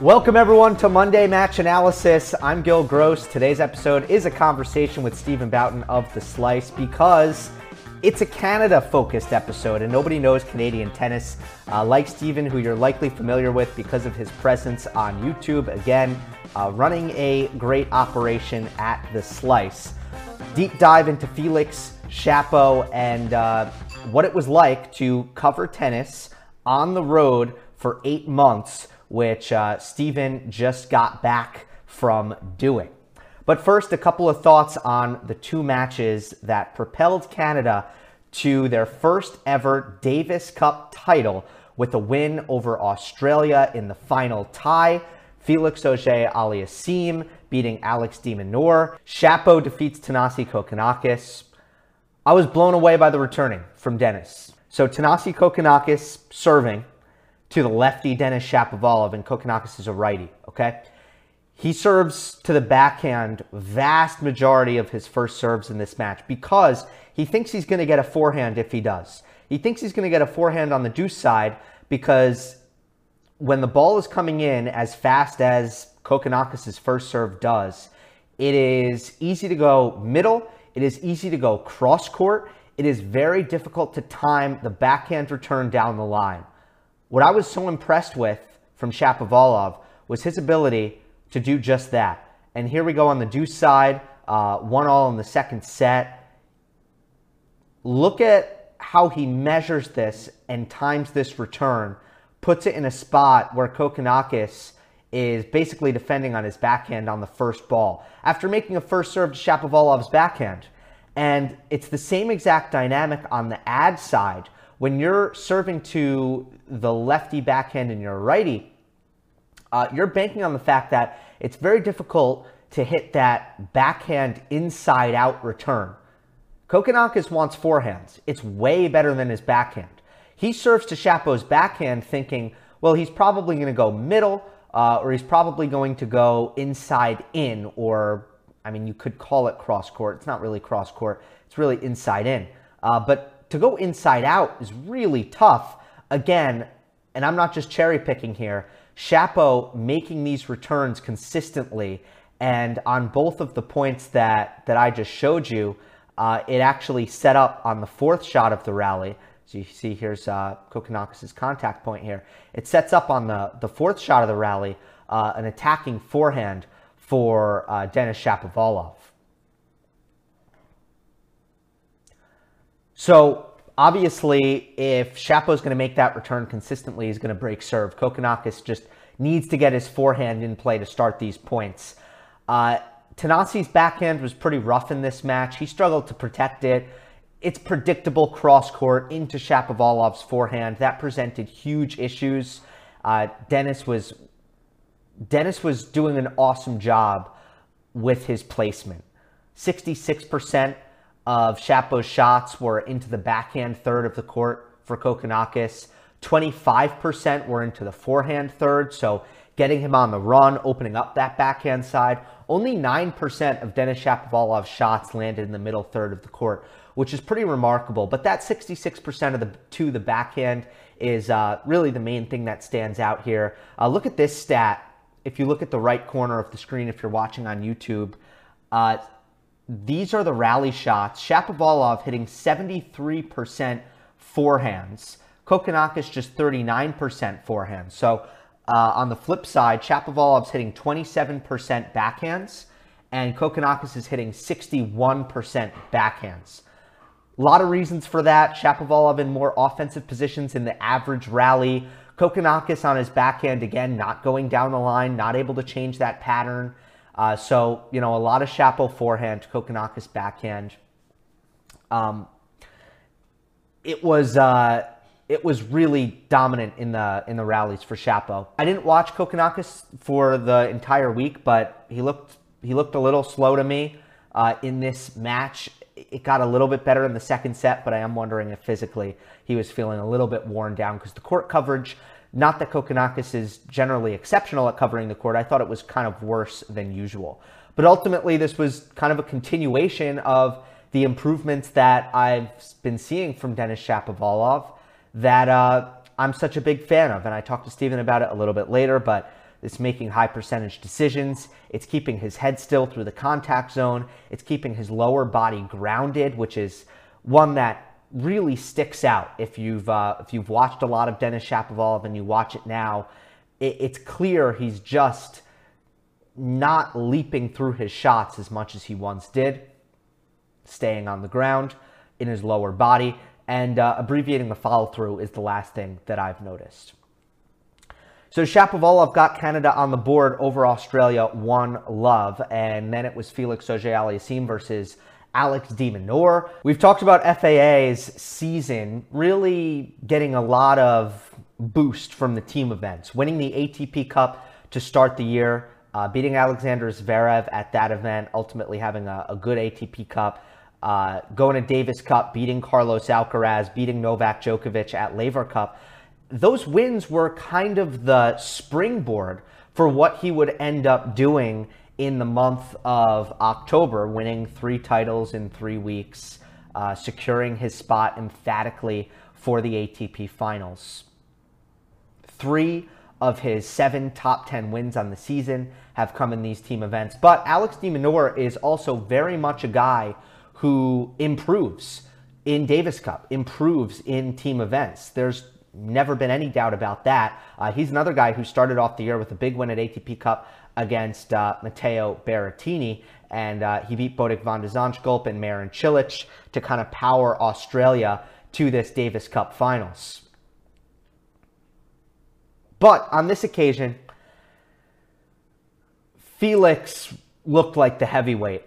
Welcome, everyone, to Monday Match Analysis. I'm Gil Gross. Today's episode is a conversation with Stephen Boughton of The Slice because it's a Canada focused episode, and nobody knows Canadian tennis uh, like Stephen, who you're likely familiar with because of his presence on YouTube. Again, uh, running a great operation at The Slice. Deep dive into Felix Shapo and uh, what it was like to cover tennis on the road for eight months which uh, Stephen just got back from doing. But first, a couple of thoughts on the two matches that propelled Canada to their first ever Davis Cup title with a win over Australia in the final tie. Felix Auger Aliassime beating Alex de Minaur. Shapo defeats Thanasi Kokkinakis. I was blown away by the returning from Denis. So Thanasi Kokkinakis serving to the lefty Denis Shapovalov, and Kokkinakis is a righty, okay? He serves to the backhand vast majority of his first serves in this match because he thinks he's going to get a forehand if he does. He thinks he's going to get a forehand on the deuce side because when the ball is coming in as fast as Kokkinakis' first serve does, it is easy to go middle, it is easy to go cross court, it is very difficult to time the backhand return down the line. What I was so impressed with from Shapovalov was his ability to do just that. And here we go on the deuce side, uh, one all in the second set. Look at how he measures this and times this return, puts it in a spot where Kokkinakis is basically defending on his backhand on the first ball after making a first serve to Shapovalov's backhand. And it's the same exact dynamic on the ad side when you're serving to the lefty backhand and your righty, uh, you're banking on the fact that it's very difficult to hit that backhand inside out return. Kokkinakis wants forehands. It's way better than his backhand. He serves to Shapo's backhand thinking, well, he's probably going to go middle uh, or he's probably going to go inside in or, I mean, you could call it cross court. It's not really cross court. It's really inside in. Uh, but to go inside out is really tough. Again, and I'm not just cherry picking here, Shapo making these returns consistently. And on both of the points that, that I just showed you, uh, it actually set up on the fourth shot of the rally. So you see here's uh, Kokkinakis' contact point here. It sets up on the, the fourth shot of the rally uh, an attacking forehand for uh, Denis Shapovalov. So obviously, if Shapo's going to make that return consistently, he's going to break serve. Kokkinakis just needs to get his forehand in play to start these points. Uh, Thanasi's backhand was pretty rough in this match. He struggled to protect it. It's predictable cross court into Shapovalov's forehand. That presented huge issues. Uh, Denis was Denis was doing an awesome job with his placement. 66% of Shapo's shots were into the backhand third of the court for Kokkinakis. 25% were into the forehand third, so getting him on the run, opening up that backhand side. Only 9% of Denis Shapovalov's shots landed in the middle third of the court, which is pretty remarkable. But that 66% of the to the backhand is uh, really the main thing that stands out here. Uh, look at this stat. If you look at the right corner of the screen, if you're watching on YouTube, uh, these are the rally shots. Shapovalov hitting 73% forehands. Kokkinakis just 39% forehands. So uh, on the flip side, Shapovalov's hitting 27% backhands, and Kokkinakis is hitting 61% backhands. A lot of reasons for that. Shapovalov in more offensive positions in the average rally. Kokkinakis on his backhand again, not going down the line, not able to change that pattern. Uh, so, you know, a lot of Shapo forehand, Kokkinakis backhand. Um, it was uh, it was really dominant in the in the rallies for Shapo. I didn't watch Kokkinakis for the entire week, but he looked he looked a little slow to me uh, in this match. It got a little bit better in the second set, but I am wondering if physically he was feeling a little bit worn down because the court coverage not that Kokkinakis is generally exceptional at covering the court. I thought it was kind of worse than usual. But ultimately, this was kind of a continuation of the improvements that I've been seeing from Denis Shapovalov that uh, I'm such a big fan of. And I talked to Stephen about it a little bit later, but It's making high percentage decisions. It's keeping his head still through the contact zone. It's keeping his lower body grounded, which is one that really sticks out if you've uh, if you've watched a lot of Denis Shapovalov and you watch it now. It, it's clear he's just not leaping through his shots as much as he once did, staying on the ground in his lower body, and uh, abbreviating the follow through is the last thing that I've noticed. So Shapovalov got Canada on the board over Australia, one love, and then it was Felix Auger-Aliassime versus Alex de Minaur. We've talked about FAA's season really getting a lot of boost from the team events, winning the ATP Cup to start the year, uh, beating Alexander Zverev at that event, ultimately having a, a good ATP Cup, uh, going to Davis Cup, beating Carlos Alcaraz, beating Novak Djokovic at Laver Cup those wins were kind of the springboard for what he would end up doing in the month of October, winning three titles in three weeks, uh, securing his spot emphatically for the ATP finals. Three of his seven top 10 wins on the season have come in these team events. But Alex de Minaur is also very much a guy who improves in Davis Cup, improves in team events. There's never been any doubt about that. Uh, he's another guy who started off the year with a big win at ATP Cup against uh, Matteo Berrettini, and uh, he beat Botic van de Zandschulp and Marin Cilic to kind of power Australia to this Davis Cup finals. But on this occasion, Felix looked like the heavyweight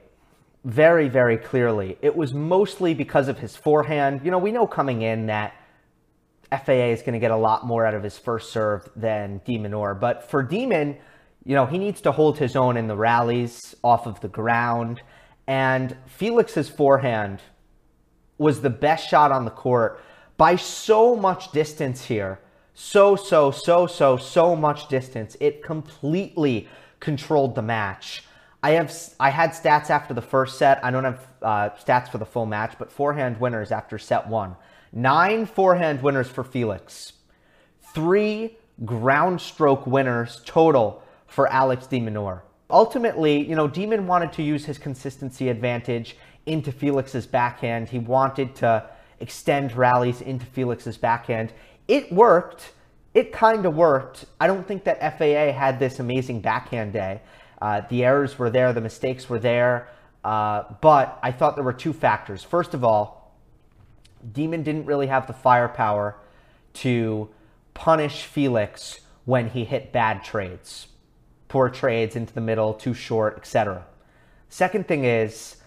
very, very clearly. It was mostly because of his forehand. You know, we know coming in that FAA is going to get a lot more out of his first serve than de Minaur. But for Demon, you know, he needs to hold his own in the rallies off of the ground. And Felix's forehand was the best shot on the court by so much distance here. So, so, so, so, so much distance. It completely controlled the match. I have I had stats after the first set. I don't have uh, stats for the full match, but forehand winners after set one. Nine forehand winners for Felix. Three ground stroke winners total for Alex de Minaur. Ultimately, you know, Demon wanted to use his consistency advantage into Felix's backhand. He wanted to extend rallies into Felix's backhand. It worked. It kind of worked. I don't think that FAA had this amazing backhand day. Uh, the errors were there, the mistakes were there, uh, but I thought there were two factors. First of all, Demon didn't really have the firepower to punish Felix when he hit bad trades, poor trades into the middle, too short, etc. Second thing is,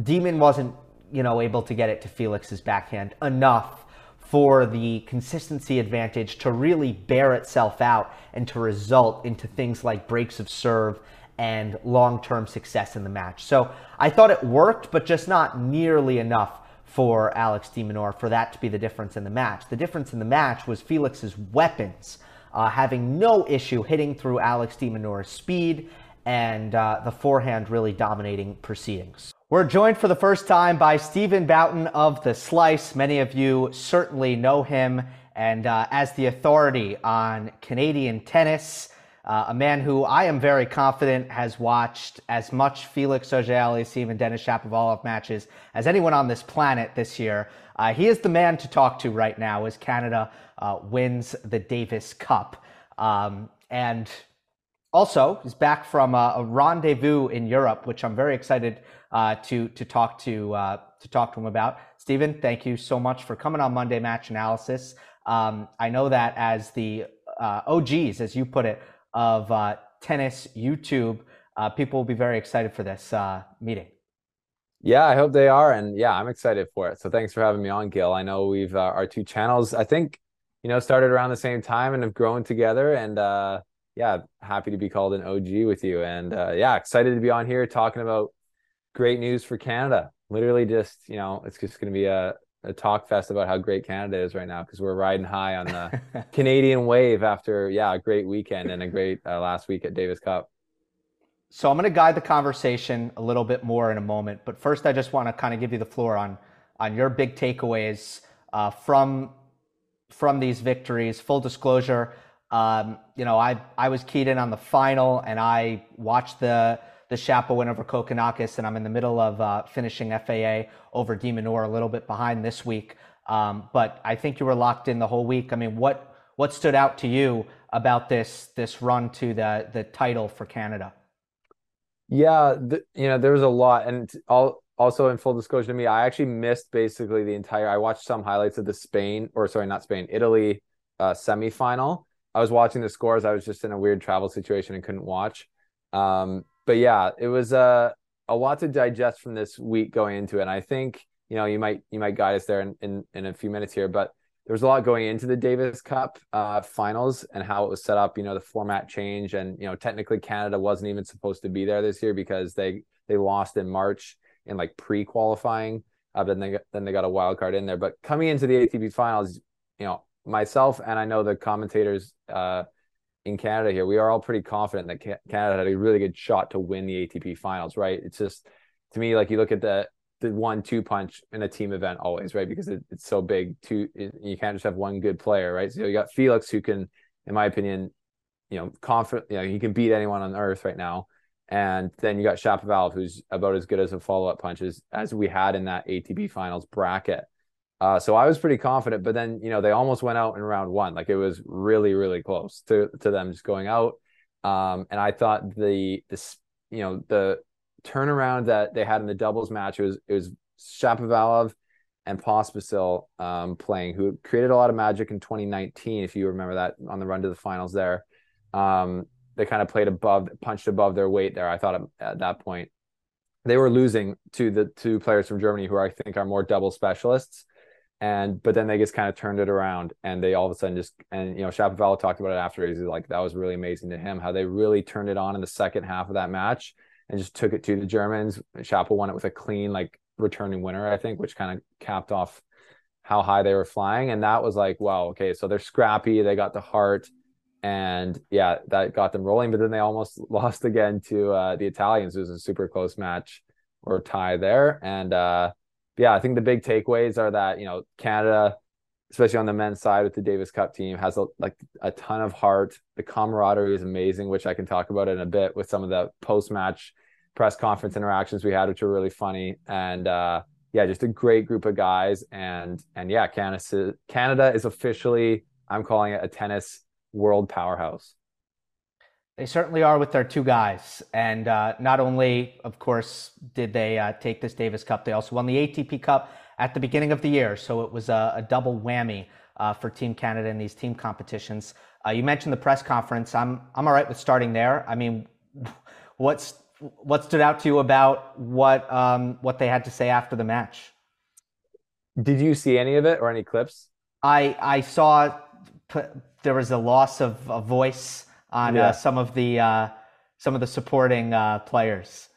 Demon wasn't, you know, able to get it to Felix's backhand enough for the consistency advantage to really bear itself out and to result into things like breaks of serve and long term success in the match. So I thought it worked, but just not nearly enough for Alex de Minaur for that to be the difference in the match. The difference in the match was Felix's weapons uh, having no issue hitting through Alex de Minaur's speed and uh, the forehand really dominating proceedings. We're joined for the first time by Stephen Boughton of The Slice. Many of you certainly know him and uh, as the authority on Canadian tennis. Uh, a man who I am very confident has watched as much Felix Auger-Aliassime and Denis Shapovalov matches as anyone on this planet this year. Uh, he is the man to talk to right now as Canada uh, wins the Davis Cup. Um, and also, he's back from a, a, rendezvous in Europe, which I'm very excited uh, to to talk to uh, to talk to him about. Stephen, thank you so much for coming on Monday Match Analysis. Um, I know that as the uh, OGs, as you put it, of uh, tennis YouTube. Uh, people will be very excited for this meeting. Yeah, I hope they are, and yeah, I'm excited for it. So thanks for having me on, Gil. I know we've uh, our two channels. I think you know started around the same time and have grown together, and uh, yeah, happy to be called an OG with you, and uh, yeah, excited to be on here talking about great news for Canada. Literally, just you know, it's just going to be a a talk fest about how great Canada is right now because we're riding high on the Canadian wave after yeah a great weekend and a great uh, last week at Davis Cup. So I'm going to guide the conversation a little bit more in a moment, but first I just want to kind of give you the floor on on your big takeaways uh, from from these victories. Full disclosure, Um, you know, I I was keyed in on the final, and I watched the the Shapo win over Kokkinakis, and I'm in the middle of uh, finishing FAA over de Minaur, a little bit behind this week. Um, but I think you were locked in the whole week. I mean, what what stood out to you about this this run to the the title for Canada? Yeah, the, you know, there was a lot, and all also in full disclosure to me, I actually missed basically the entire. I watched some highlights of the Spain, or sorry, not Spain, Italy uh, semifinal. I was watching the scores. I was just in a weird travel situation and couldn't watch. Um, but yeah, it was uh, a lot to digest from this week going into it. And I think you know you might you might guide us there in in, in a few minutes here, but there was a lot going into the Davis Cup uh, finals and how it was set up. You know, the format change, and you know, technically Canada wasn't even supposed to be there this year because they they lost in March in like pre-qualifying. Uh, then they then they got a wild card in there. But coming into the ATP finals, you know, myself and I know the commentators uh, in Canada here, we are all pretty confident that Canada had a really good shot to win the ATP finals. Right? It's just to me like you look at the the one two punch in a team event always right because it, it's so big two you can't just have one good player right so you got felix who can in my opinion you know confident you know he can beat anyone on earth right now and then you got Shapovalov, who's about as good as a follow-up punch as, as we had in that ATP finals bracket. Uh, so I was pretty confident, but then you know they almost went out in round one. Like it was really, really close to to them just going out. Um, and I thought the this you know the turnaround that they had in the doubles match it was it was Shapovalov and Pospisil um, playing, who created a lot of magic in 2019, if you remember that on the run to the finals there. Um, they kind of played above, punched above their weight there. I thought at that point they were losing to the two players from Germany who I think are more double specialists. And but then they just kind of turned it around and they all of a sudden just and you know Shapovalov talked about it after he's like that was really amazing to him how they really turned it on in the second half of that match and just took it to the Germans. Shapo won it with a clean like returning winner I think which kind of capped off how high they were flying and that was like wow okay so they're scrappy they got the heart and yeah, that got them rolling. But then they almost lost again to uh, the Italians. It was a super close match or tie there. And uh, yeah, I think the big takeaways are that you know Canada, especially on the men's side with the Davis Cup team, has a, like a ton of heart. The camaraderie is amazing, which I can talk about in a bit with some of the post match press conference interactions we had, which were really funny. And uh, yeah, just a great group of guys. And and yeah, Canada Canada is officially I'm calling it a tennis world powerhouse. They certainly are with their two guys. And uh, not only, of course, did they uh, take this Davis Cup, they also won the ATP Cup at the beginning of the year. So it was a, a double whammy uh, for Team Canada in these team competitions. Uh, you mentioned the press conference. I'm, I'm all right with starting there. I mean, what's, what stood out to you about what, um, what they had to say after the match? Did you see any of it or any clips? I, I saw there was a loss of a voice on uh, yeah. uh, some of the uh, some of the supporting uh, players.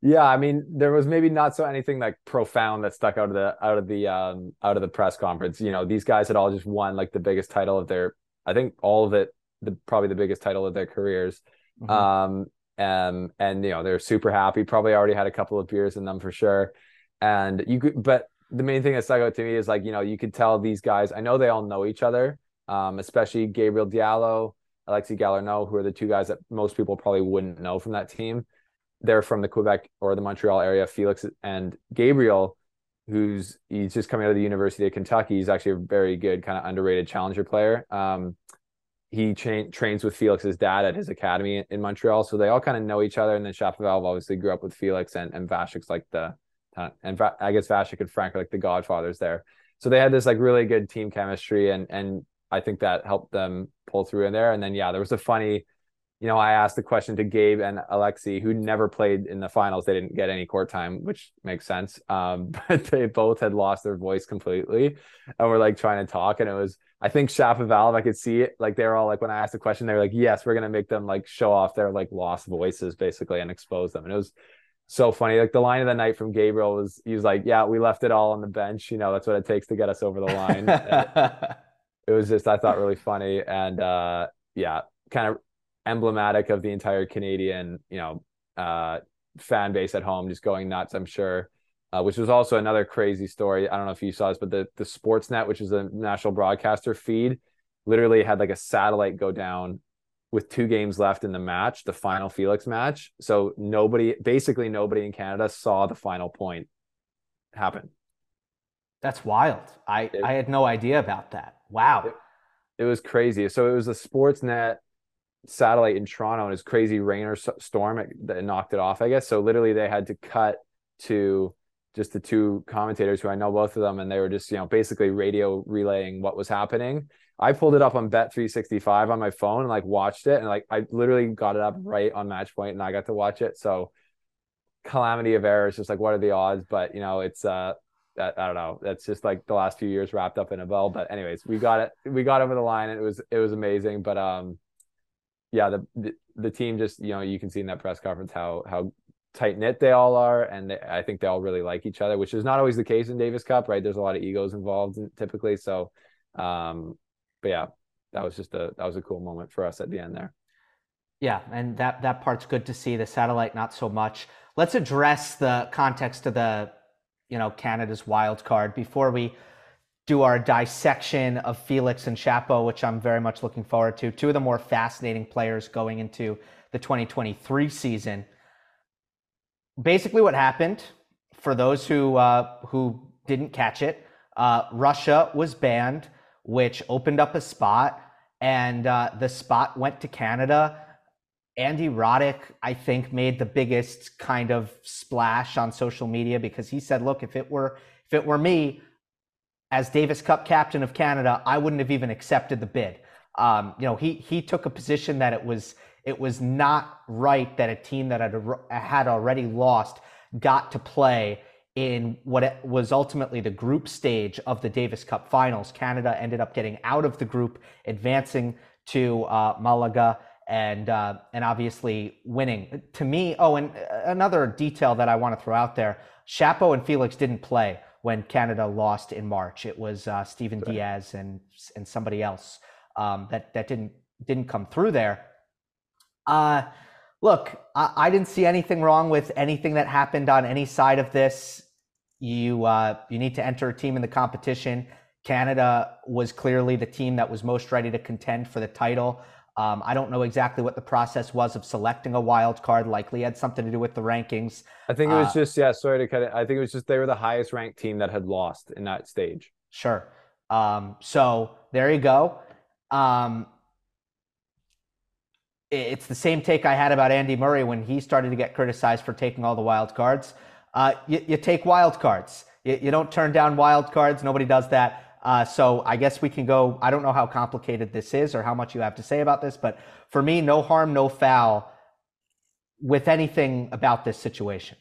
Yeah, I mean, there was maybe not so anything like profound that stuck out of the out of the um, out of the press conference. You know, these guys had all just won like the biggest title of their, I think all of it, the probably the biggest title of their careers. Mm-hmm. Um, and and you know they're super happy. Probably already had a couple of beers in them for sure. And you could, but the main thing that stuck out to me is like you know you could tell these guys. I know they all know each other, um, especially Gabriel Diallo, Alexis Galarneau, who are the two guys that most people probably wouldn't know from that team. They're from the Quebec or the Montreal area. Felix and Gabriel, who's he's just coming out of the University of Kentucky. He's actually a very good kind of underrated challenger player. Um, he tra- trains with Felix's dad at his academy in Montreal, so they all kind of know each other. And then Shapovalov obviously grew up with Felix, and and Vasek's like the, and I guess Vasek and Frank are like the godfathers there. So they had this like really good team chemistry, and and I think that helped them pull through in there. And then yeah, there was a funny, you know, I asked the question to Gabe and Alexis, who never played in the finals. They didn't get any court time, which makes sense. Um, but they both had lost their voice completely and were like trying to talk. And it was, I think Shapovalov, I could see it. Like they were all like, when I asked the question, they were like, yes, we're gonna make them like show off their like lost voices basically and expose them. And it was so funny. Like the line of the night from Gabriel was, he was like, yeah, we left it all on the bench. You know, that's what it takes to get us over the line. it was just I thought really funny and uh, yeah, kind of emblematic of the entire Canadian, you know, uh, fan base at home just going nuts. I'm sure. Uh, which was also another crazy story. I don't know if you saw this, but the the Sportsnet, which is a national broadcaster feed, literally had like a satellite go down with two games left in the match, the final Felix match. So nobody, basically nobody in Canada saw the final point happen. That's wild. I, it, I had no idea about that. Wow. It, it, was crazy. So it was a Sportsnet satellite in Toronto and it was crazy rain or storm that knocked it off, I guess. So literally they had to cut to just the two commentators who I know both of them, and they were just, you know, basically radio relaying what was happening. I pulled it up on Bet 365 on my phone and like watched it, and like I literally got it up right on match point, and I got to watch it. So calamity of errors, just like what are the odds? But you know, it's uh that I don't know. That's just like the last few years wrapped up in a bell. But anyways, we got it. We got over the line. And it was it was amazing. But um, yeah, the, the the team just you know you can see in that press conference how how tight knit they all are, and they, I think they all really like each other, which is not always the case in Davis Cup, right? There's a lot of egos involved typically. So, um, but yeah, that was just a that was a cool moment for us at the end there. Yeah, and that that part's good to see. The satellite, not so much. Let's address the context of the, you know, Canada's wild card before we do our dissection of Felix and Shapo, which I'm very much looking forward to. Two of the more fascinating players going into the 2023 season basically what happened for those who uh, who didn't catch it, uh, Russia was banned, which opened up a spot, and uh, the spot went to Canada. Andy Roddick, I think, made the biggest kind of splash on social media because he said, "Look, if it were if it were me as Davis Cup captain of Canada, I wouldn't have even accepted the bid." Um, you know, he he took a position that it was it was not right that a team that had, had already lost got to play in what was ultimately the group stage of the Davis Cup finals. Canada ended up getting out of the group, advancing to uh, Malaga, and uh, and obviously winning. To me, oh, and another detail that I want to throw out there: Shapo and Felix didn't play when Canada lost in March. It was uh, Steven right. Diez and and somebody else um, that that didn't didn't come through there. Uh, look, I, I, didn't see anything wrong with anything that happened on any side of this. You uh, you need to enter a team in the competition. Canada was clearly the team that was most ready to contend for the title. Um, I don't know exactly what the process was of selecting a wild card. Likely had something to do with the rankings. I think it was uh, just yeah. Sorry to cut it. I think it was just they were the highest ranked team that had lost in that stage. Sure. Um, so there you go. Um, it's the same take I had about Andy Murray when he started to get criticized for taking all the wild cards. Uh, you, you, take wild cards. You, you, don't turn down wild cards. Nobody does that. Uh, so I guess we can go. I don't know how complicated this is or how much you have to say about this, but for me, no harm, no foul with anything about this situation.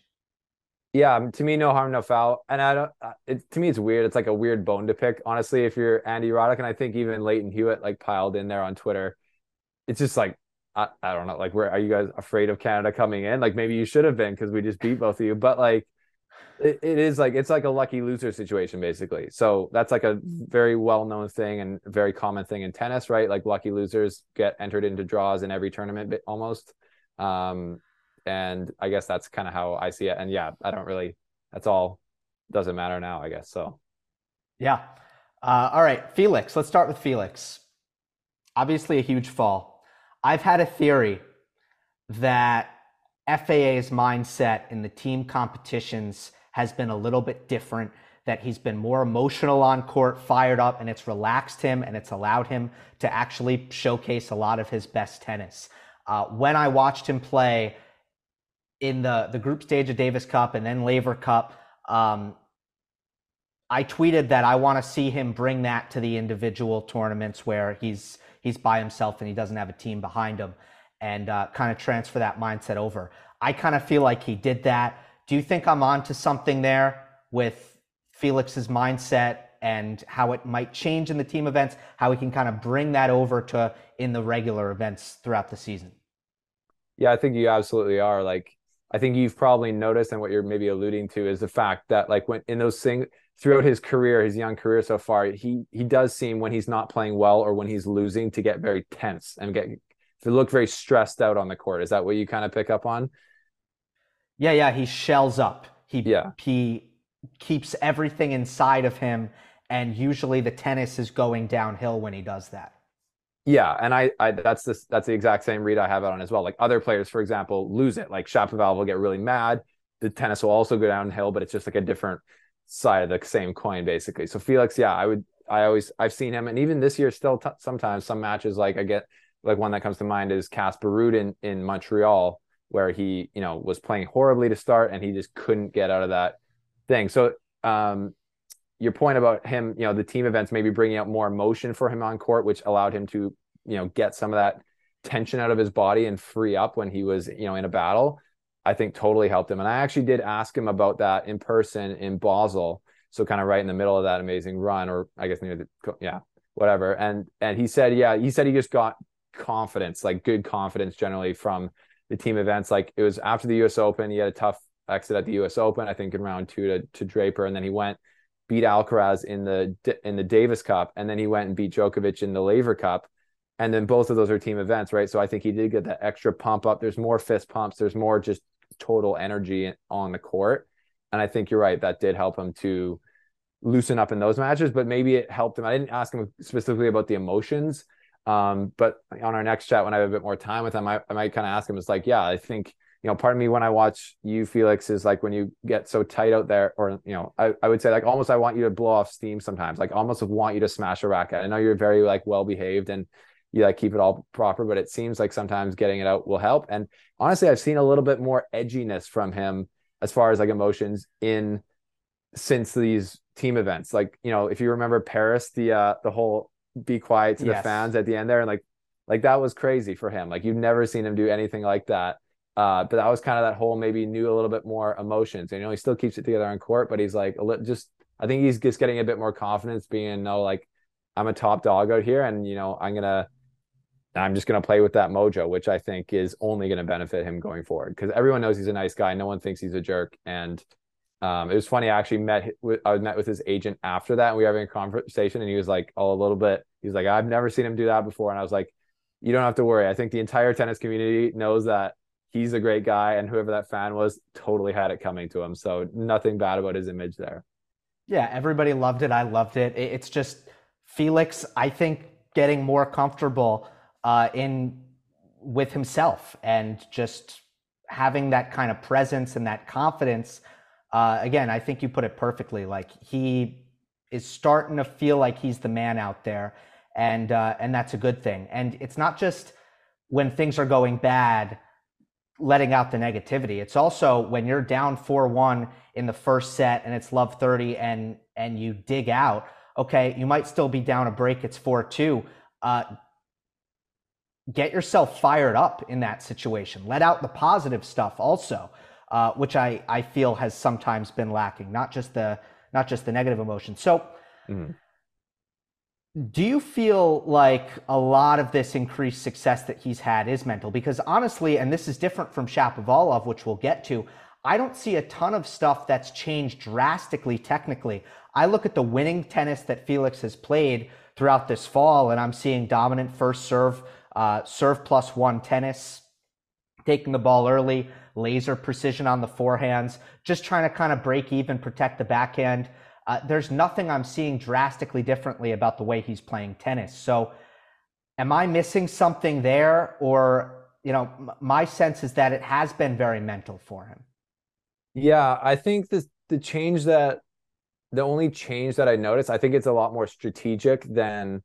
Yeah, um, to me, no harm, no foul. And I don't. Uh, it, to me, it's weird. It's like a weird bone to pick, honestly. If you're Andy Roddick, and I think even Lleyton Hewitt like piled in there on Twitter, it's just like I, I don't know, like where are you guys afraid of Canada coming in? Like maybe you should have been because we just beat both of you, but like it, it is like it's like a lucky loser situation basically. So that's like a very well known thing and very common thing in tennis, right? Like lucky losers get entered into draws in every tournament almost. Um, and I guess that's kind of how I see it. And yeah, I don't really. That's all. Doesn't matter now, I guess. So. Yeah. Uh, all right, Felix. Let's start with Felix. Obviously, a huge fall I've had a theory that FAA's mindset in the team competitions has been a little bit different, that he's been more emotional on court, fired up, and it's relaxed him and it's allowed him to actually showcase a lot of his best tennis. Uh, when I watched him play in the, the group stage of Davis Cup and then Laver Cup, um, I tweeted that I want to see him bring that to the individual tournaments where he's he's by himself and he doesn't have a team behind him and uh, kind of transfer that mindset over. I kind of feel like he did that. Do you think I'm on to something there with Felix's mindset and how it might change in the team events, how we can kind of bring that over to in the regular events throughout the season? Yeah, I think you absolutely are. Like, I think you've probably noticed, and what you're maybe alluding to is the fact that, like, when in those things, throughout his career, his young career so far, he he does seem when he's not playing well or when he's losing to get very tense and get to look very stressed out on the court. Is that what you kind of pick up on? Yeah, yeah, he shells up. He yeah. he keeps everything inside of him and usually the tennis is going downhill when he does that. Yeah, and I, I that's this that's the exact same read I have it on as well. Like other players, for example, lose it. Like Shapovalov will get really mad. The tennis will also go downhill, but it's just like a different side of the same coin, basically. So Felix, yeah, I would, I always, I've seen him, and even this year, still t- sometimes some matches, like I get, like one that comes to mind is Casper Ruud in in Montreal, where he, you know, was playing horribly to start, and he just couldn't get out of that thing. So, um, your point about him, you know, the team events maybe bringing out more emotion for him on court, which allowed him to, you know, get some of that tension out of his body and free up when he was, you know, in a battle. I think totally helped him. And I actually did ask him about that in person in Basel. So kind of right in the middle of that amazing run, or I guess near the yeah, whatever. And and he said, yeah, he said he just got confidence, like good confidence generally from the team events. Like it was after the US Open, he had a tough exit at the US Open, I think in round two to, to Draper, and then he went beat Alcaraz in the in the Davis Cup, and then he went and beat Djokovic in the Laver Cup, and then both of those are team events, right? So I think he did get that extra pump up. There's more fist pumps. There's more just total energy on the court, and I think you're right. That did help him to loosen up in those matches, but maybe it helped him. I didn't ask him specifically about the emotions, um, but on our next chat when I have a bit more time with him, I, I might kind of ask him. It's like, yeah, I think you know, part of me when I watch you, Felix, is like when you get so tight out there, or you know, I, I would say like almost I want you to blow off steam sometimes, like almost want you to smash a racket. I know you're very like well behaved and you like keep it all proper, but it seems like sometimes getting it out will help. And honestly, I've seen a little bit more edginess from him as far as like emotions in since these team events. Like, you know, if you remember Paris, the uh the whole be quiet to yes. the fans at the end there, and like like that was crazy for him. Like you've never seen him do anything like that uh, but that was kind of that whole maybe knew a little bit more emotions. And, you know, he still keeps it together on court, but he's like just I think he's just getting a bit more confidence, being no like I'm a top dog out here, and you know I'm gonna I'm just gonna play with that mojo, which I think is only gonna benefit him going forward because everyone knows he's a nice guy. No one thinks he's a jerk, and um, it was funny. I actually met with I met with his agent after that, and we were having a conversation, and he was like, "Oh, a little bit." He's like, "I've never seen him do that before," and I was like, "You don't have to worry. I think the entire tennis community knows that he's a great guy, and whoever that fan was totally had it coming to him. So nothing bad about his image there. Yeah, everybody loved it. I loved it. It's just Felix, I think, getting more comfortable uh, in with himself and just having that kind of presence and that confidence. Uh, again, I think you put it perfectly. Like he is starting to feel like he's the man out there, and uh, and that's a good thing. And it's not just when things are going bad letting out the negativity. It's also when you're down 4-1 in the first set and it's love 30 and and you dig out, okay, you might still be down a break, it's 4-2. Uh, get yourself fired up in that situation. Let out the positive stuff also, uh, which I, I feel has sometimes been lacking, not just the not just the negative emotions. So mm-hmm do you feel like a lot of this increased success that he's had is mental? Because honestly, and this is different from Shapovalov, which we'll get to, I don't see a ton of stuff that's changed drastically technically. I look at the winning tennis that Felix has played throughout this fall, and I'm seeing dominant first serve, uh, serve plus one tennis, taking the ball early, laser precision on the forehands, just trying to kind of break even, protect the backhand. Uh, there's nothing I'm seeing drastically differently about the way he's playing tennis. So, am I missing something there, or you know, m- my sense is that it has been very mental for him. Yeah, I think the the change that the only change that I noticed, I think it's a lot more strategic than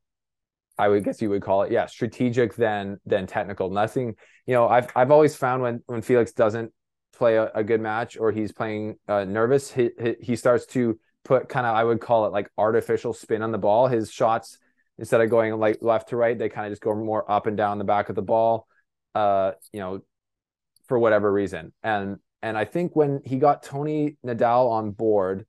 I would guess you would call it. Yeah, strategic than than technical. Nothing, you know, I've I've always found when when Felix doesn't play a, a good match or he's playing uh, nervous, he, he he starts to put kind of I would call it like artificial spin on the ball. His shots instead of going like left to right, they kind of just go more up and down the back of the ball. Uh, you know, for whatever reason. And and I think when he got Toni Nadal on board,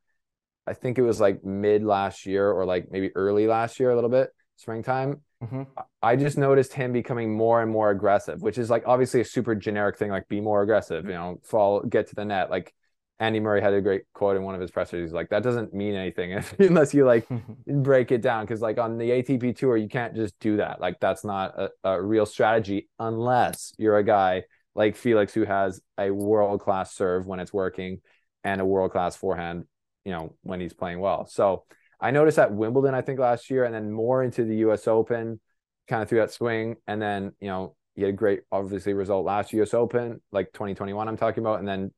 I think it was like mid last year or like maybe early last year, a little bit springtime. Mm-hmm. I just noticed him becoming more and more aggressive, which is like obviously a super generic thing, like be more aggressive, you know, fall, get to the net. Like Andy Murray had a great quote in one of his pressers. He's like, that doesn't mean anything if, unless you like break it down. Cause like on the ATP tour, you can't just do that. Like that's not a, a real strategy unless you're a guy like Felix who has a world class serve when it's working and a world class forehand, you know, when he's playing well. So I noticed at Wimbledon, I think last year, and then more into the US Open. kind of through that swing, and then you know he had a great obviously result last U.S. Open, like 2021. I'm talking about, and then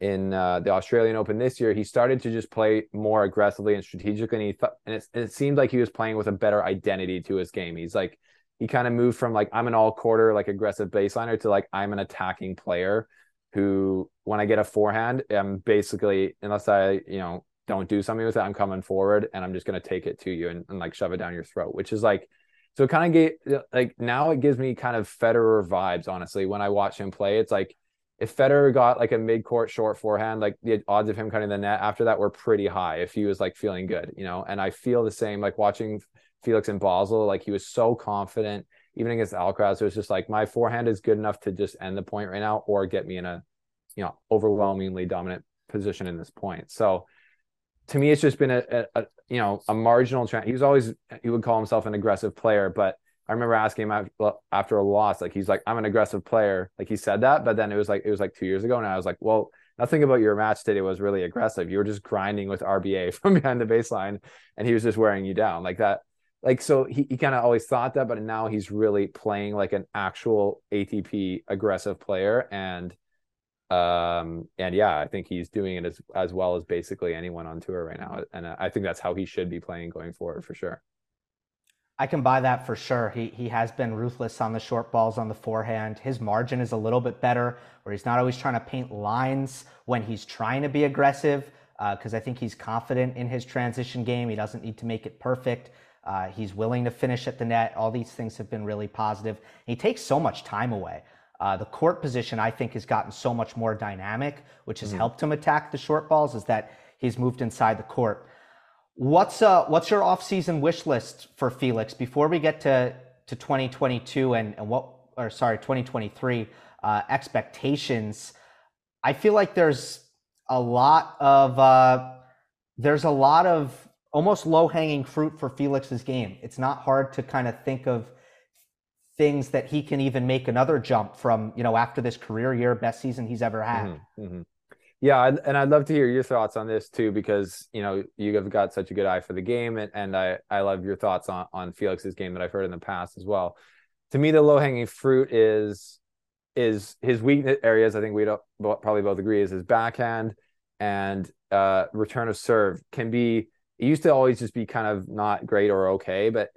in uh, the Australian Open this year, he started to just play more aggressively and strategically. And he th- and it, it seemed like he was playing with a better identity to his game. He's like he kind of moved from like I'm an all quarter like aggressive baseliner to like I'm an attacking player who when I get a forehand, I'm basically unless I you know don't do something with it, I'm coming forward and I'm just gonna take it to you and, and like shove it down your throat, which is like so it kind of gave uh, like now it gives me kind of Federer vibes, honestly, when I watch him play. It's like if Federer got like a mid court short forehand, like the odds of him cutting the net after that were pretty high if he was like feeling good, you know. And I feel the same like watching Felix in Basel, like he was so confident, even against Alcaraz. It was just like my forehand is good enough to just end the point right now or get me in a, you know, overwhelmingly dominant position in this point. So to me, it's just been a, a, a you know, a marginal trend. He was always, he would call himself an aggressive player, but I remember asking him after a loss, like he's like, I'm an aggressive player. Like he said that, but then it was like, it was like two years ago. And I was like, well, nothing about your match today was really aggressive. You were just grinding with RBA from behind the baseline and he was just wearing you down like that. Like, so he, he kind of always thought that, but now he's really playing like an actual ATP aggressive player. And, um, and yeah, I think he's doing it as, as well as basically anyone on tour right now. And I think that's how he should be playing going forward for sure. I can buy that for sure. He he has been ruthless on the short balls on the forehand. His margin is a little bit better, where he's not always trying to paint lines when he's trying to be aggressive. Because uh, I think he's confident in his transition game. He doesn't need to make it perfect. Uh, he's willing to finish at the net. All these things have been really positive. He takes so much time away. Uh, the court position, I think, has gotten so much more dynamic, which has mm-hmm. helped him attack the short balls. Is that he's moved inside the court. What's uh what's your offseason wish list for Felix before we get to to 2022 and, and what or sorry 2023 uh, expectations? I feel like there's a lot of uh, there's a lot of almost low hanging fruit for Felix's game. It's not hard to kind of think of things that he can even make another jump from you know after this career year best season he's ever had. Mm-hmm, mm-hmm. Yeah, and I'd love to hear your thoughts on this too, because you know you have got such a good eye for the game, and, and I I love your thoughts on on Felix's game that I've heard in the past as well. To me, the low hanging fruit is is his weakness areas. I think we don't probably both agree is his backhand and uh, return of serve can be. It used to always just be kind of not great or okay, but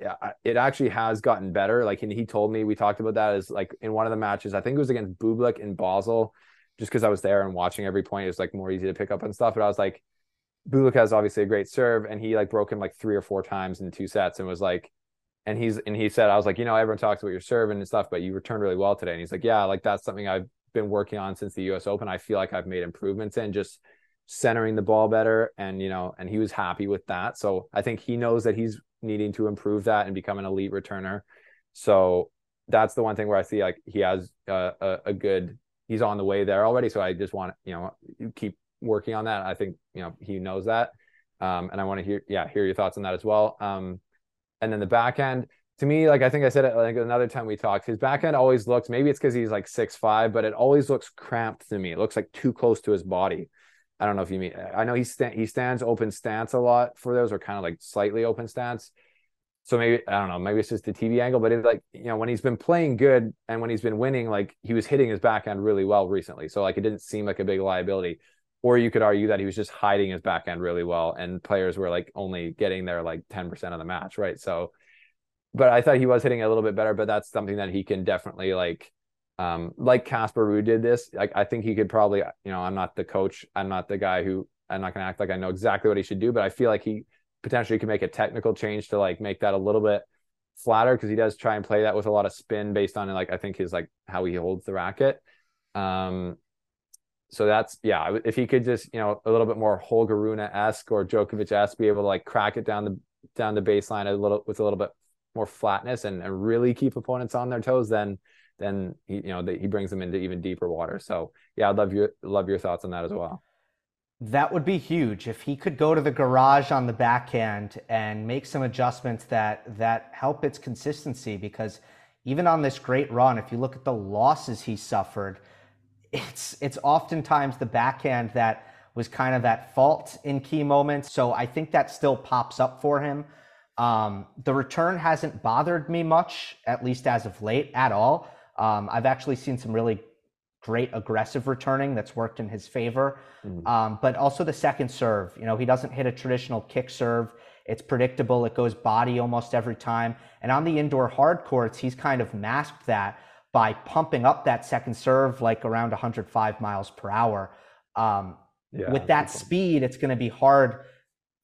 it actually has gotten better. Like and he told me, we talked about that as like in one of the matches. I think it was against Bublik in Basel just because I was there and watching every point, it was like more easy to pick up and stuff. But I was like, Bublik has obviously a great serve, and he like broke him like three or four times in two sets, and was like, and he's and he said, I was like, you know, everyone talks about your serve and stuff, but you returned really well today. And he's like, yeah, like that's something I've been working on since the U.S. Open. I feel like I've made improvements in just centering the ball better, and you know, and he was happy with that. So I think he knows that he's needing to improve that and become an elite returner. So that's the one thing where I see like he has a, a, a good he's on the way there already. So I just want you know keep working on that. I think you know he knows that, um, and I want to hear yeah hear your thoughts on that as well. Um, and then the backhand to me, like I think I said it like another time we talked, his backhand always looks maybe it's because he's like six five, but it always looks cramped to me. It looks like too close to his body. I don't know if you mean. I know he sta- he stands open stance a lot for those, or kind of like slightly open stance so maybe I don't know, maybe it's just the TV angle, but it's like you know when he's been playing good and when he's been winning, like he was hitting his backhand really well recently. So like it didn't seem like a big liability. Or you could argue that he was just hiding his backhand really well, and players were like only getting there like ten percent of the match, right? So, but I thought he was hitting a little bit better. But that's something that he can definitely like, um, like Casper Ruud did this. Like I think he could probably, you know, I'm not the coach, I'm not the guy who I'm not going to act like I know exactly what he should do, but I feel like he potentially could make a technical change to like make that a little bit flatter because he does try and play that with a lot of spin based on like I think his like how he holds the racket. Um, so that's yeah. If he could just you know a little bit more Holger Rune esque or Djokovic esque, be able to like crack it down the down the baseline a little with a little bit more flatness and, and really keep opponents on their toes, then then he, you know he brings them into even deeper water. So yeah, I'd love your love your thoughts on that as well. That would be huge if he could go to the garage on the backhand and make some adjustments that that help its consistency. Because even on this great run, if you look at the losses he suffered, it's it's oftentimes the backhand that was kind of at fault in key moments. So I think that still pops up for him. Um, the return hasn't bothered me much, at least as of late, at all. Um, I've actually seen some really great aggressive returning that's worked in his favor. Mm. Um, but also the second serve. You know, he doesn't hit a traditional kick serve. It's predictable. It goes body almost every time. And on the indoor hard courts, he's kind of masked that by pumping up that second serve like around 105 miles per hour. Um, yeah, with that speed, it's going to be hard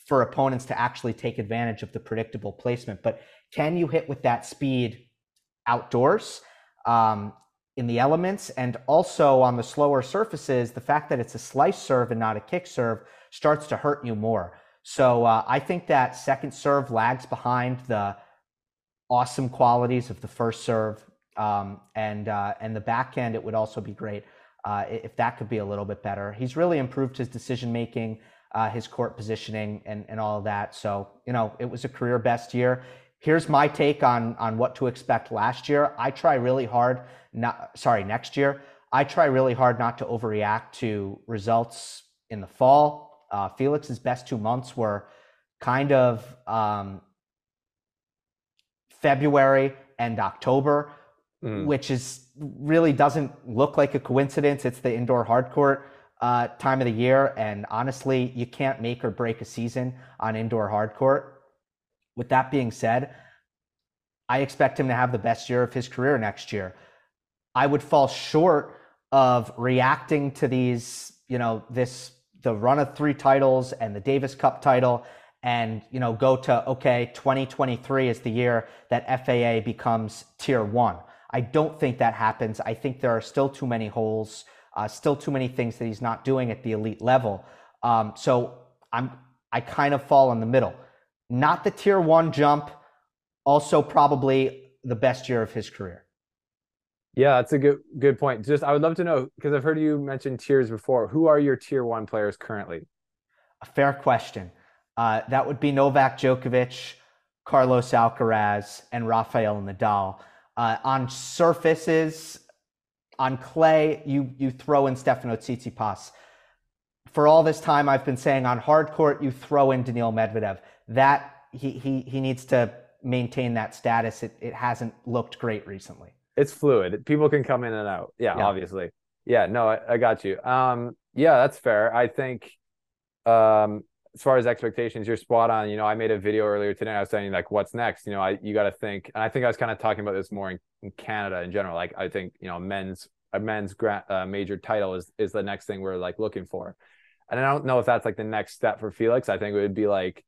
for opponents to actually take advantage of the predictable placement. But can you hit with that speed outdoors? Um, in the elements and also on the slower surfaces, the fact that it's a slice serve and not a kick serve starts to hurt you more. So uh, I think that second serve lags behind the awesome qualities of the first serve, um, and uh, and the backhand. It would also be great uh, if that could be a little bit better. He's really improved his decision making, uh, his court positioning, and and all of that. So you know, it was a career best year here's my take on on what to expect last year. I try really hard not sorry, next year. I try really hard not to overreact to results in the fall. Uh, Felix's best two months were kind of um, February and October, mm. which is really doesn't look like a coincidence. It's the indoor hard court uh, time of the year, and honestly, you can't make or break a season on indoor hard court. With that being said, I expect him to have the best year of his career next year. I would fall short of reacting to these, you know, this the run of three titles and the Davis Cup title and, you know, go to okay, 2023 is the year that FAA becomes tier 1. I don't think that happens. I think there are still too many holes, uh, still too many things that he's not doing at the elite level. Um, so I'm I kind of fall in the middle not the tier one jump, also probably the best year of his career. Yeah, that's a good good point. Just I would love to know because I've heard you mention tiers before. Who are your tier one players currently? A fair question. Uh, that would be Novak Djokovic, Carlos Alcaraz, and Rafael Nadal. Uh, on surfaces, on clay, you you throw in Stefano Tsitsipas. For all this time, I've been saying on hard court, you throw in Daniil Medvedev that he he he needs to maintain that status. It it hasn't looked great recently. It's fluid. People can come in and out. Yeah, yeah. obviously. Yeah, no, I, I, got you. Um, yeah, that's fair. I think um as far as expectations, you're spot on. You know, I made a video earlier today. I was saying like, what's next? You know, I you got to think, and I think I was kind of talking about this more in, in, Canada in general. Like, I think you know, men's a men's grand, uh, major title is is the next thing we're like looking for, and I don't know if that's like the next step for Felix. I think it would be like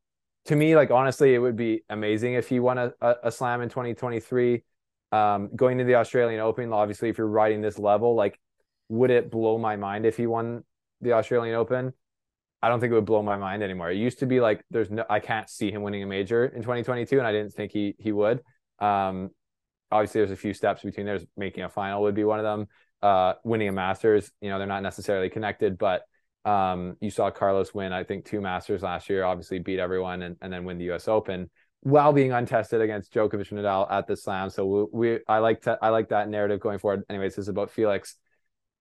to me, like honestly, it would be amazing if he won a, a, a slam in 2023. Um, going to the Australian Open, obviously, if you're riding this level, like, would it blow my mind if he won the Australian Open? I don't think it would blow my mind anymore. It used to be like there's no I can't see him winning a major in 2022, and I didn't think he he would. Um, obviously, there's a few steps between there's making a final would be one of them. Uh, winning a Masters, you know, they're not necessarily connected, but um, you saw Carlos win, I think, two Masters last year, obviously beat everyone and, and then win the US Open while being untested against Djokovic and Nadal at the slam. So we, we I like to I like that narrative going forward. Anyways, this is about Felix.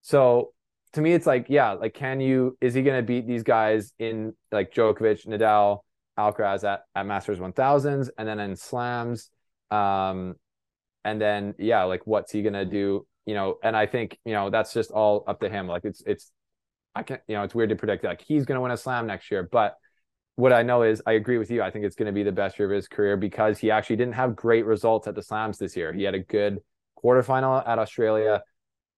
So to me, it's like, yeah, like can you is he gonna beat these guys in like Djokovic, Nadal, Alcaraz at, at Masters 1000s and then in slams? Um and then yeah, like what's he gonna do? You know, and I think, you know, that's just all up to him. Like it's it's I can't, you know, it's weird to predict like he's going to win a slam next year. But what I know is I agree with you. I think it's going to be the best year of his career because he actually didn't have great results at the slams this year. He had a good quarterfinal at Australia,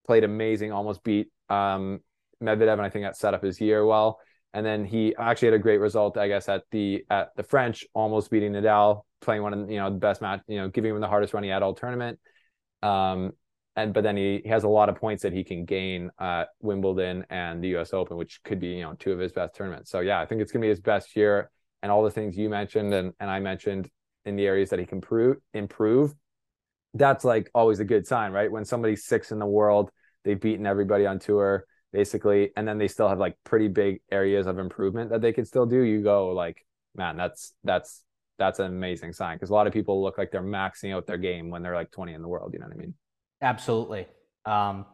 played amazing, almost beat um, Medvedev, and I think that set up his year well. And then he actually had a great result, I guess, at the at the French, almost beating Nadal, playing one of you know the best match, you know, giving him the hardest run he had all tournament. Um, and but then he, he has a lot of points that he can gain at Wimbledon and the U.S. Open, which could be you know two of his best tournaments. So yeah, I think it's gonna be his best year, and all the things you mentioned and and I mentioned in the areas that he can prove improve. That's like always a good sign, right? When somebody's six in the world, they've beaten everybody on tour basically, and then they still have like pretty big areas of improvement that they can still do. You go like, man, that's that's that's an amazing sign because a lot of people look like they're maxing out their game when they're like 20 in the world. You know what I mean? Absolutely. Um,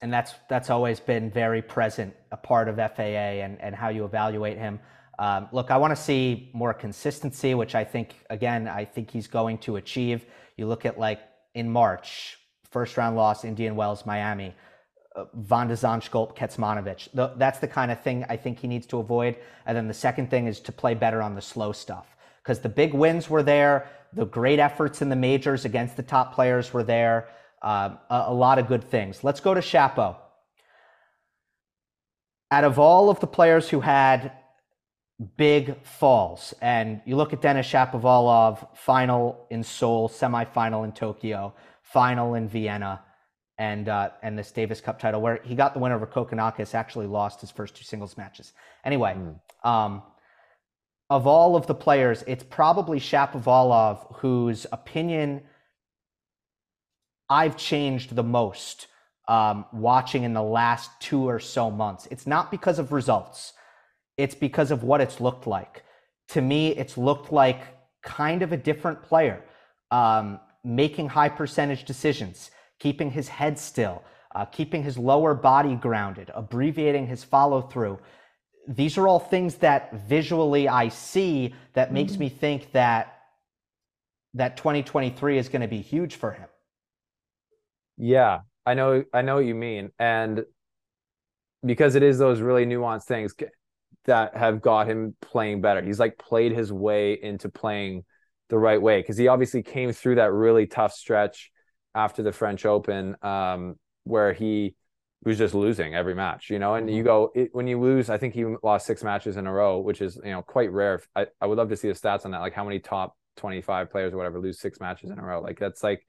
and that's that's always been very present, a part of FAA and, and how you evaluate him. Um, look, I want to see more consistency, which I think, again, I think he's going to achieve. You look at like in March, first round loss, Indian Wells, Miami, uh, Van de Zandschulp, Kecmanovic. That's the kind of thing I think he needs to avoid. And then the second thing is to play better on the slow stuff because the big wins were there. The great efforts in the majors against the top players were there. Uh, a, a, lot of good things. Let's go to Shapo. Out of all of the players who had big falls. And you look at Denis Shapovalov, final in Seoul, semifinal in Tokyo, final in Vienna, and uh, and this Davis Cup title where he got the win over Kokkinakis, actually lost his first two singles matches. Anyway, mm. um, of all of the players, it's probably Shapovalov whose opinion I've changed the most um, watching in the last two or so months. It's not because of results it's because of what it's looked like. To me, it's looked like kind of a different player, um, making high percentage decisions, keeping his head still, uh, keeping his lower body grounded, abbreviating his follow through. These are all things that visually I see that makes mm-hmm. me think that that 2023 is going to be huge for him. Yeah, I know I know what you mean and because it is those really nuanced things that have got him playing better. He's like played his way into playing the right way because he obviously came through that really tough stretch after the French Open um, where he was just losing every match, you know. And you mm-hmm. go it, when you lose, I think he lost six matches in a row, which is you know quite rare. I, I would love to see the stats on that, like how many top twenty five players or whatever lose six matches in a row. Like that's like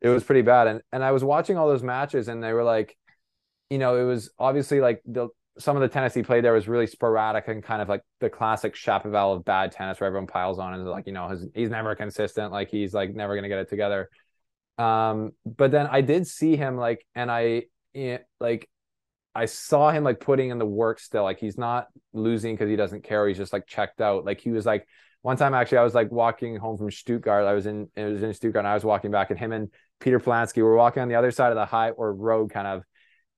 it was pretty bad. And and I was watching all those matches, and they were like, you know, it was obviously like the some of the tennis he played there was really sporadic and kind of like the classic Shapovalov of bad tennis where everyone piles on and like, you know, his, he's never consistent. Like he's like never to get it together. Um, but then I did see him like, and I like, I saw him like putting in the work still. Like he's not losing because he doesn't care. He's just like checked out. Like he was like, one time actually, I was like walking home from Stuttgart. I was in, it was in Stuttgart and I was walking back and him and Peter Polansky were walking on the other side of the high or road kind of.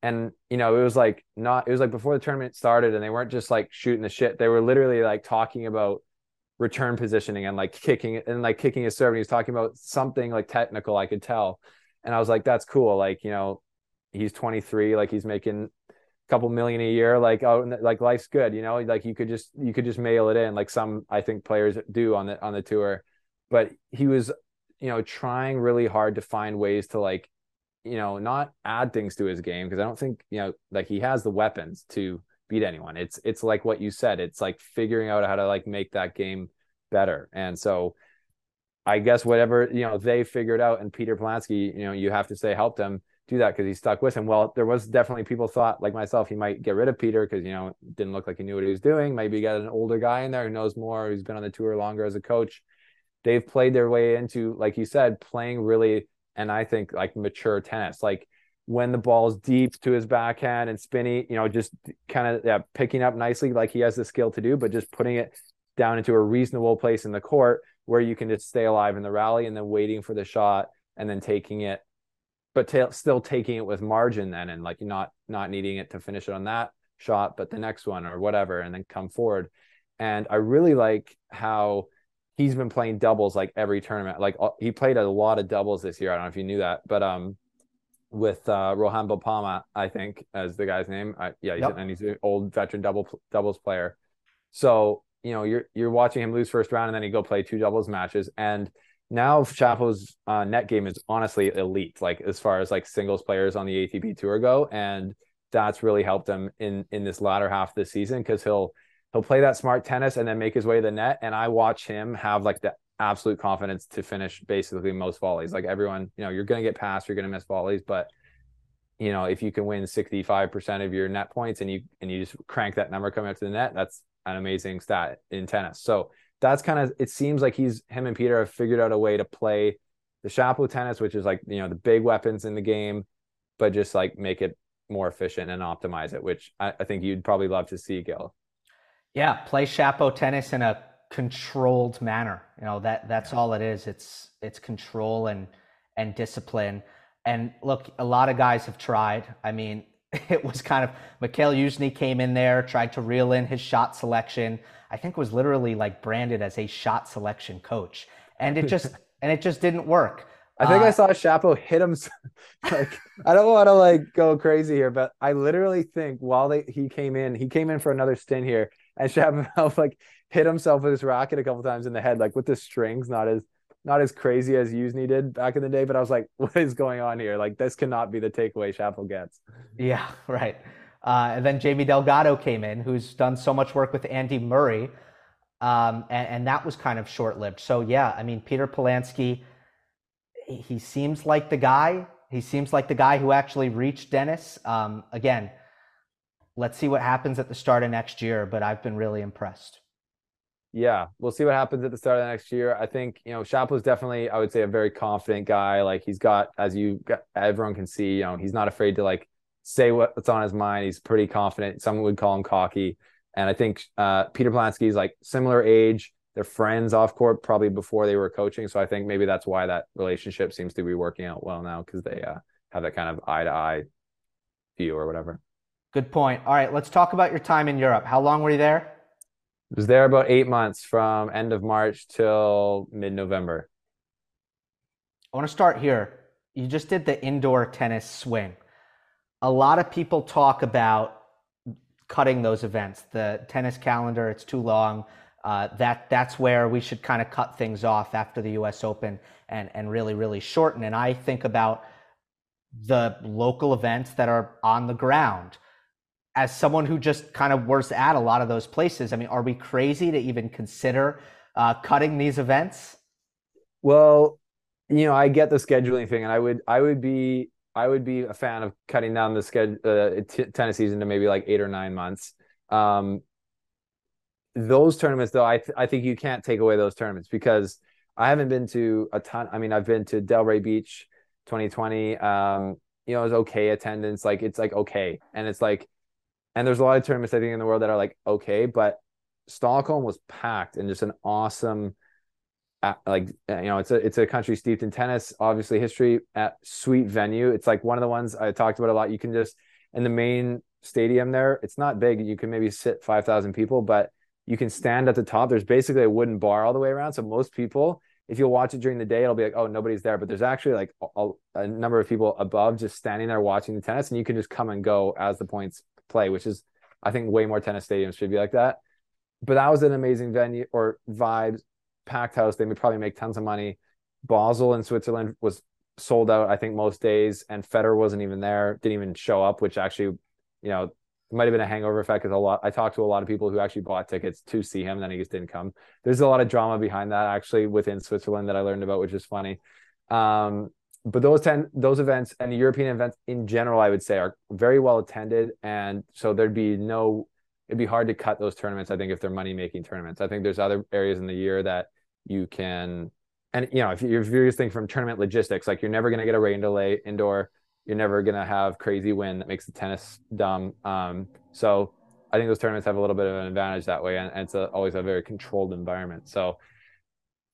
And you know it was like not it was like before the tournament started and they weren't just like shooting the shit. They were literally like talking about return positioning and like kicking and like kicking his serve and he was talking about something like technical i could tell. And i was like that's cool. Like you know he's 23 like he's making a couple million a year like oh like life's good you know like you could just you could just mail it in like some i think players do on the on the tour. But he was you know trying really hard to find ways to like you know, not add things to his game because I don't think, you know, like he has the weapons to beat anyone. It's it's like what you said. It's like figuring out how to like make that game better. And so I guess whatever, you know, they figured out and Peter Polansky, you know, you have to say help them do that because he stuck with him. Well, there was definitely people thought like myself, he might get rid of Peter because you know, didn't look like he knew what he was doing. Maybe get an older guy in there who knows more, who's been on the tour longer as a coach. They've played their way into, like you said, playing really and I think like mature tennis, like when the ball's deep to his backhand and spinny, you know, just kind of yeah, picking up nicely, like he has the skill to do, but just putting it down into a reasonable place in the court where you can just stay alive in the rally and then waiting for the shot and then taking it, but t- still taking it with margin then and like not not needing it to finish it on that shot, but the next one or whatever, and then come forward. And I really like how he's been playing doubles like every tournament. Like uh, he played a lot of doubles this year. I don't know if you knew that, but um, with uh, Rohan Bopanna, I think as the guy's name. I, yeah, he's, yep. and he's an old veteran double doubles player. So you know you're you're watching him lose first round, and then he go play two doubles matches, and now Shapo's uh, net game is honestly elite. Like as far as like singles players on the ATP tour go, and that's really helped him in in this latter half of the season because he'll he'll play that smart tennis and then make his way to the net. And I watch him have like the absolute confidence to finish basically most volleys. Like everyone, you know, you're going to get past, you're going to miss volleys, but you know, if you can win 65% of your net points and you and you just crank that number coming up to the net, that's an amazing stat in tennis. So that's kind of it seems like he's him and Peter have figured out a way to play the Shapo tennis, which is like, you know, the big weapons in the game, but just like make it more efficient and optimize it, which I, I think you'd probably love to see, Gil. Yeah, play Shapo tennis in a controlled manner. You know that that's all it is. It's it's control and and discipline. And look, a lot of guys have tried. I mean, it was kind of Mikhail Youzhny came in there, tried to reel in his shot selection. I think was literally like branded as a shot selection coach, and it just and it just didn't work. I think uh, I saw Shapo hit him. Like I don't want to like go crazy here, but I literally think while they, he came in, he came in for another stint here, and Shapo like hit himself with his racket a couple times in the head, like with the strings, not as not as crazy as Youzhny did back in the day. But I was like, what is going on here? Like this cannot be the takeaway Shapo gets. Yeah, right. Uh, and then Jamie Delgado came in, who's done so much work with Andy Murray, um, and, and that was kind of short lived. So yeah, I mean Peter Polansky he seems like the guy. He seems like the guy who actually reached Denis. Um, again, let's see what happens at the start of next year, but I've been really impressed. Yeah, we'll see what happens at the start of the next year. I think you know is definitely, I would say, a very confident guy. Like he's got, as you everyone can see, you know, he's not afraid to like say what's on his mind. He's pretty confident. Someone would call him cocky. And I think uh, Peter Polansky is like similar age they're friends off court probably before they were coaching. So I think maybe that's why that relationship seems to be working out well now because they uh, have that kind of eye to eye view or whatever. Good point. All right, let's talk about your time in Europe. How long were you there? I was there about eight months from end of March till mid November. I want to start here. You just did the indoor tennis swing. A lot of people talk about cutting those events. The tennis calendar, it's too long uh, that that's where we should kind of cut things off after the U.S. Open and and really really shorten. And I think about the local events that are on the ground. As someone who just kind of works at a lot of those places, I mean, are we crazy to even consider uh, cutting these events? Well, you know, I get the scheduling thing, and I would I would be I would be a fan of cutting down the schedule uh, t- tennis season to maybe like eight or nine months. Um, those tournaments though i th- i think you can't take away those tournaments because i haven't been to a ton i mean i've been to delray beach 2020 um you know it was okay attendance like it's like okay and it's like and there's a lot of tournaments i think in the world that are like okay but stockholm was packed and just an awesome uh, like uh, you know it's a it's a country steeped in tennis obviously history at sweet venue it's like one of the ones i talked about a lot you can just in the main stadium there it's not big you can maybe sit 5000 people but you can stand at the top. There's basically a wooden bar all the way around. So most people, if you'll watch it during the day, it'll be like, oh, nobody's there. But there's actually like a, a, number of people above just standing there watching the tennis, and you can just come and go as the points play, which is, I think, way more tennis stadiums should be like that. But that was an amazing venue or vibes, packed house. They would probably make tons of money. Basel in Switzerland was sold out, I think, most days, and Federer wasn't even there, didn't even show up, which actually, you know, might have been a hangover effect because a lot I talked to a lot of people who actually bought tickets to see him, then he just didn't come. There's a lot of drama behind that actually within Switzerland that I learned about, which is funny. Um, but those ten those events and the European events in general, I would say, are very well attended, and so there'd be no it'd be hard to cut those tournaments. I think if they're money making tournaments, I think there's other areas in the year that you can, and you know, if you're, if you're just thinking from tournament logistics, like you're never going to get a rain delay indoor you're never gonna have crazy wind that makes the tennis dumb. Um, so I think those tournaments have a little bit of an advantage that way, and, and it's a, always a very controlled environment. So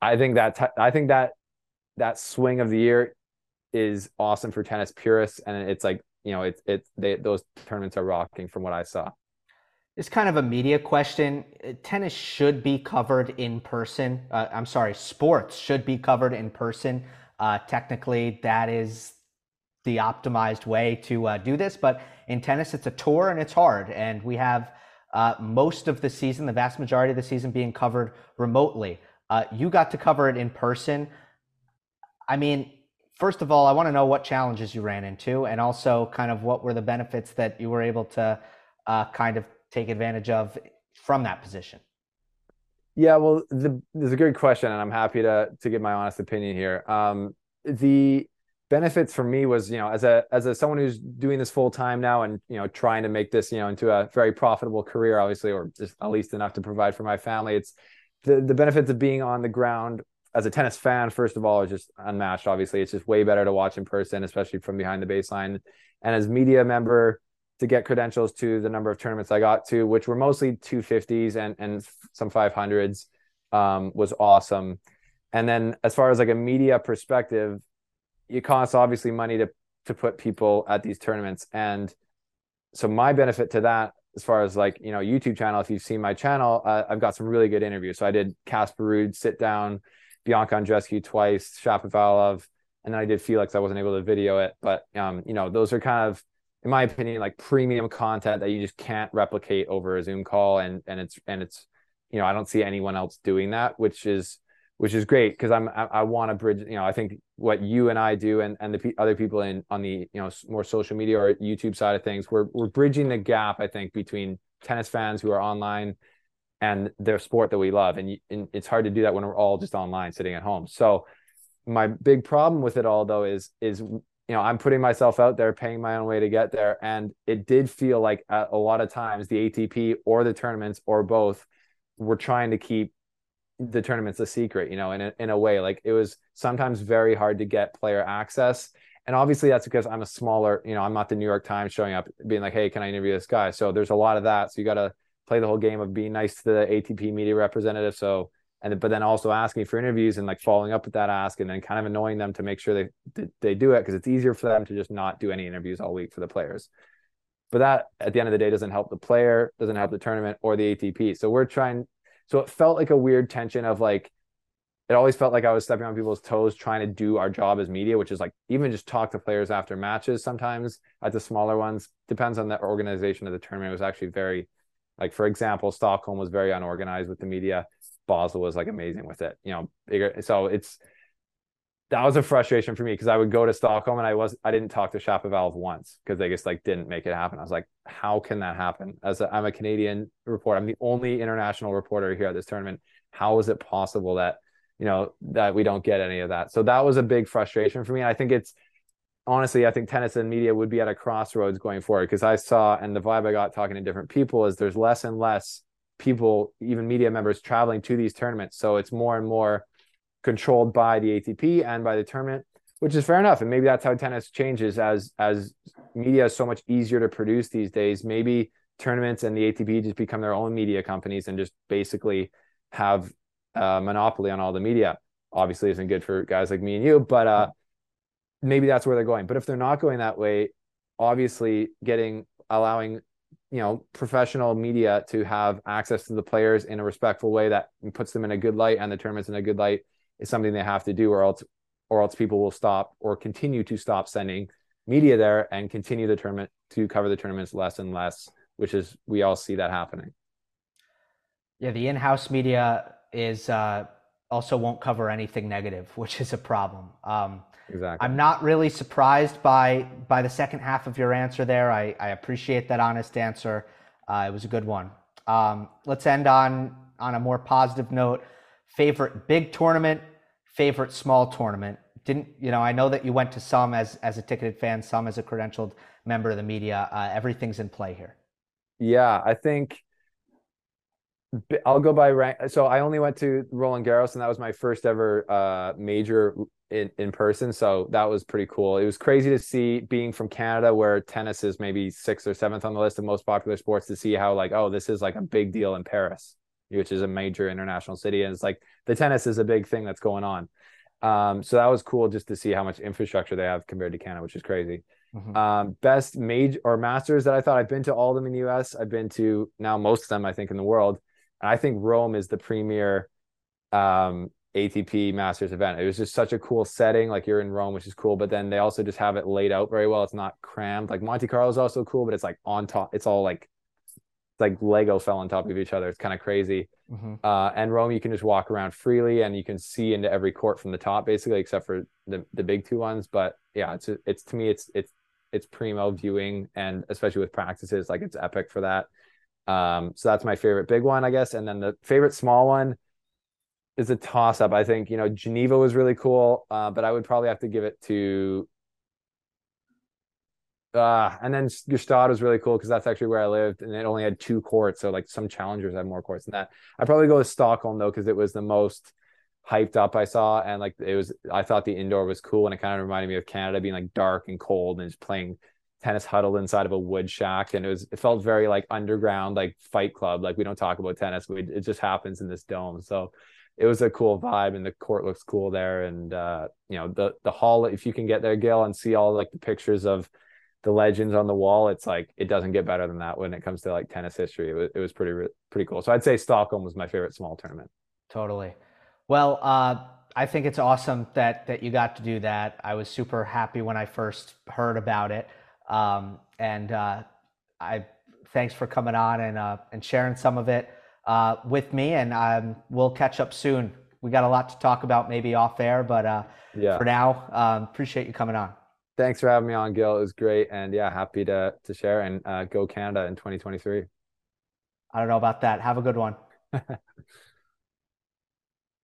I think that I think that that swing of the year is awesome for tennis purists, and it's like you know it's it they those tournaments are rocking from what I saw. It's kind of a media question. Tennis should be covered in person. Uh, I'm sorry, sports should be covered in person. Uh, technically, that is the optimized way to uh, do this. But in tennis, it's a tour and it's hard. And we have uh, most of the season, the vast majority of the season, being covered remotely. Uh, you got to cover it in person. I mean, first of all, I want to know what challenges you ran into, and also kind of what were the benefits that you were able to uh, kind of take advantage of from that position. Yeah, well, the, there's a good question, and I'm happy to to give my honest opinion here. Um, the benefits for me was you know as a as a someone who's doing this full time now and you know trying to make this you know into a very profitable career obviously or just at least enough to provide for my family it's the the benefits of being on the ground as a tennis fan first of all is just unmatched obviously. It's just way better to watch in person especially from behind the baseline. And as media member to get credentials to the number of tournaments I got to which were mostly 250s and and some 500s um, was awesome. And then as far as like a media perspective it costs obviously money to to put people at these tournaments. And so my benefit to that as far as like you know youtube channel if you've seen my channel uh, i've got some really good interviews. So i did casper ruud sit down bianca andreescu twice shapovalov and then i did felix i wasn't able to video it but um you know those are kind of in my opinion like premium content that you just can't replicate over a zoom call and and it's and it's you know i don't see anyone else doing that which is which is great because I'm I, I want to bridge. You know, I think what you and I do, and and the p- other people in on the you know more social media or YouTube side of things, we're we're bridging the gap. I think between tennis fans who are online and their sport that we love, and, and it's hard to do that when we're all just online sitting at home. So my big problem with it all though is is you know i'm putting myself out there paying my own way to get there and it did feel like a, a lot of times the atp or the tournaments or both were trying to keep the tournament's a secret, you know, in a, in a way. Like it was sometimes very hard to get player access. And obviously that's because I'm a smaller, you know, I'm not the New York Times showing up being like, hey, can I interview this guy? So there's a lot of that. So you got to play the whole game of being nice to the ATP media representative. So, and but then also asking for interviews and like following up with that ask and then kind of annoying them to make sure they they, do it because it's easier for them to just not do any interviews all week for the players. But that at the end of the day doesn't help the player, doesn't help the tournament or the ATP. So we're trying so it felt like a weird tension of like, it always felt like I was stepping on people's toes trying to do our job as media, which is like even just talk to players after matches sometimes at the smaller ones. Depends on the organization of the tournament. It was actually very, like, for example, Stockholm was very unorganized with the media. Basel was like amazing with it, you know, bigger. So it's, that was a frustration for me because I would go to Stockholm and I was I didn't talk to Shapovalov once because they just like didn't make it happen. I was like, how can that happen? As i am a Canadian reporter, I'm the only international reporter here at this tournament. How is it possible that you know that we don't get any of that? So that was a big frustration for me. And I think it's honestly, I think tennis and media would be at a crossroads going forward because I saw and the vibe I got talking to different people is there's less and less people, even media members, traveling to these tournaments. So it's more and more controlled by the ATP and by the tournament, which is fair enough. And maybe that's how tennis changes as as media is so much easier to produce these days. Maybe tournaments and the ATP just become their own media companies and just basically have a monopoly on all the media. Obviously, isn't good for guys like me and you, but uh, maybe that's where they're going. But if they're not going that way, obviously, getting allowing you know professional media to have access to the players in a respectful way that puts them in a good light and the tournaments in a good light is something they have to do or else or else people will stop or continue to stop sending media there and continue the tournament to cover the tournaments less and less which is we all see that happening yeah the in-house media is uh, also won't cover anything negative which is a problem um, exactly i'm not really surprised by by the second half of your answer there i, I appreciate that honest answer uh, it was a good one um, let's end on on a more positive note favorite big tournament, favorite small tournament. Didn't you know? I know that you went to some as as a ticketed fan, some as a credentialed member of the media. Uh, everything's in play here. Yeah, I think I'll go by rank. So I only went to Roland Garros, and that was my first ever uh, major in, in person. So that was pretty cool. It was crazy to see being from Canada, where tennis is maybe sixth or seventh on the list of most popular sports, to see how like, oh, this is like a big deal in Paris which is a major international city. And it's like the tennis is a big thing that's going on. Um, so that was cool just to see how much infrastructure they have compared to Canada, which is crazy. Mm-hmm. Um, best major or masters that I thought I've been to all of them in the US. I've been to now most of them, I think, in the world. And I think Rome is the premier um, ATP Masters event. It was just such a cool setting. Like you're in Rome, which is cool, but then they also just have it laid out very well. It's not crammed. Like Monte Carlo is also cool, but it's like on top. It's all like it's like Lego fell on top of each other. It's kind of crazy. Mm-hmm. Uh, and Rome, you can just walk around freely and you can see into every court from the top, basically, except for the the big two ones. But yeah, it's it's to me, it's it's it's primo viewing, and especially with practices, like it's epic for that. Um, so that's my favorite big one, I guess. And then the favorite small one is a toss up. I think you know Geneva was really cool, uh, but I would probably have to give it to uh, and then Gstaad was really cool because that's actually where I lived, and it only had two courts. So like some challengers had more courts than that. I probably go with Stockholm though because it was the most hyped up I saw, and like it was. I thought the indoor was cool, and it kind of reminded me of Canada being like dark and cold and just playing tennis huddled inside of a wood shack, and it was. It felt very like underground, like Fight Club. Like we don't talk about tennis, we, it just happens in this dome. So it was a cool vibe and the court looks cool there and uh you know the the hall if you can get there gail and see all like the pictures of the legends on the wall, it's like it doesn't get better than that when it comes to like tennis history. It was, it was pretty pretty cool. So I'd say Stockholm was my favorite small tournament. Totally. Well, uh, I think it's awesome that that you got to do that. I was super happy when I first heard about it, um, and uh, I thanks for coming on and uh, and sharing some of it uh, with me. And um, we'll catch up soon. We got a lot to talk about, maybe off air, but uh, yeah. for now, um, appreciate you coming on. Thanks for having me on, Gil. It was great, and yeah, happy to to share and uh, go Canada in 2023. I don't know about that. Have a good one.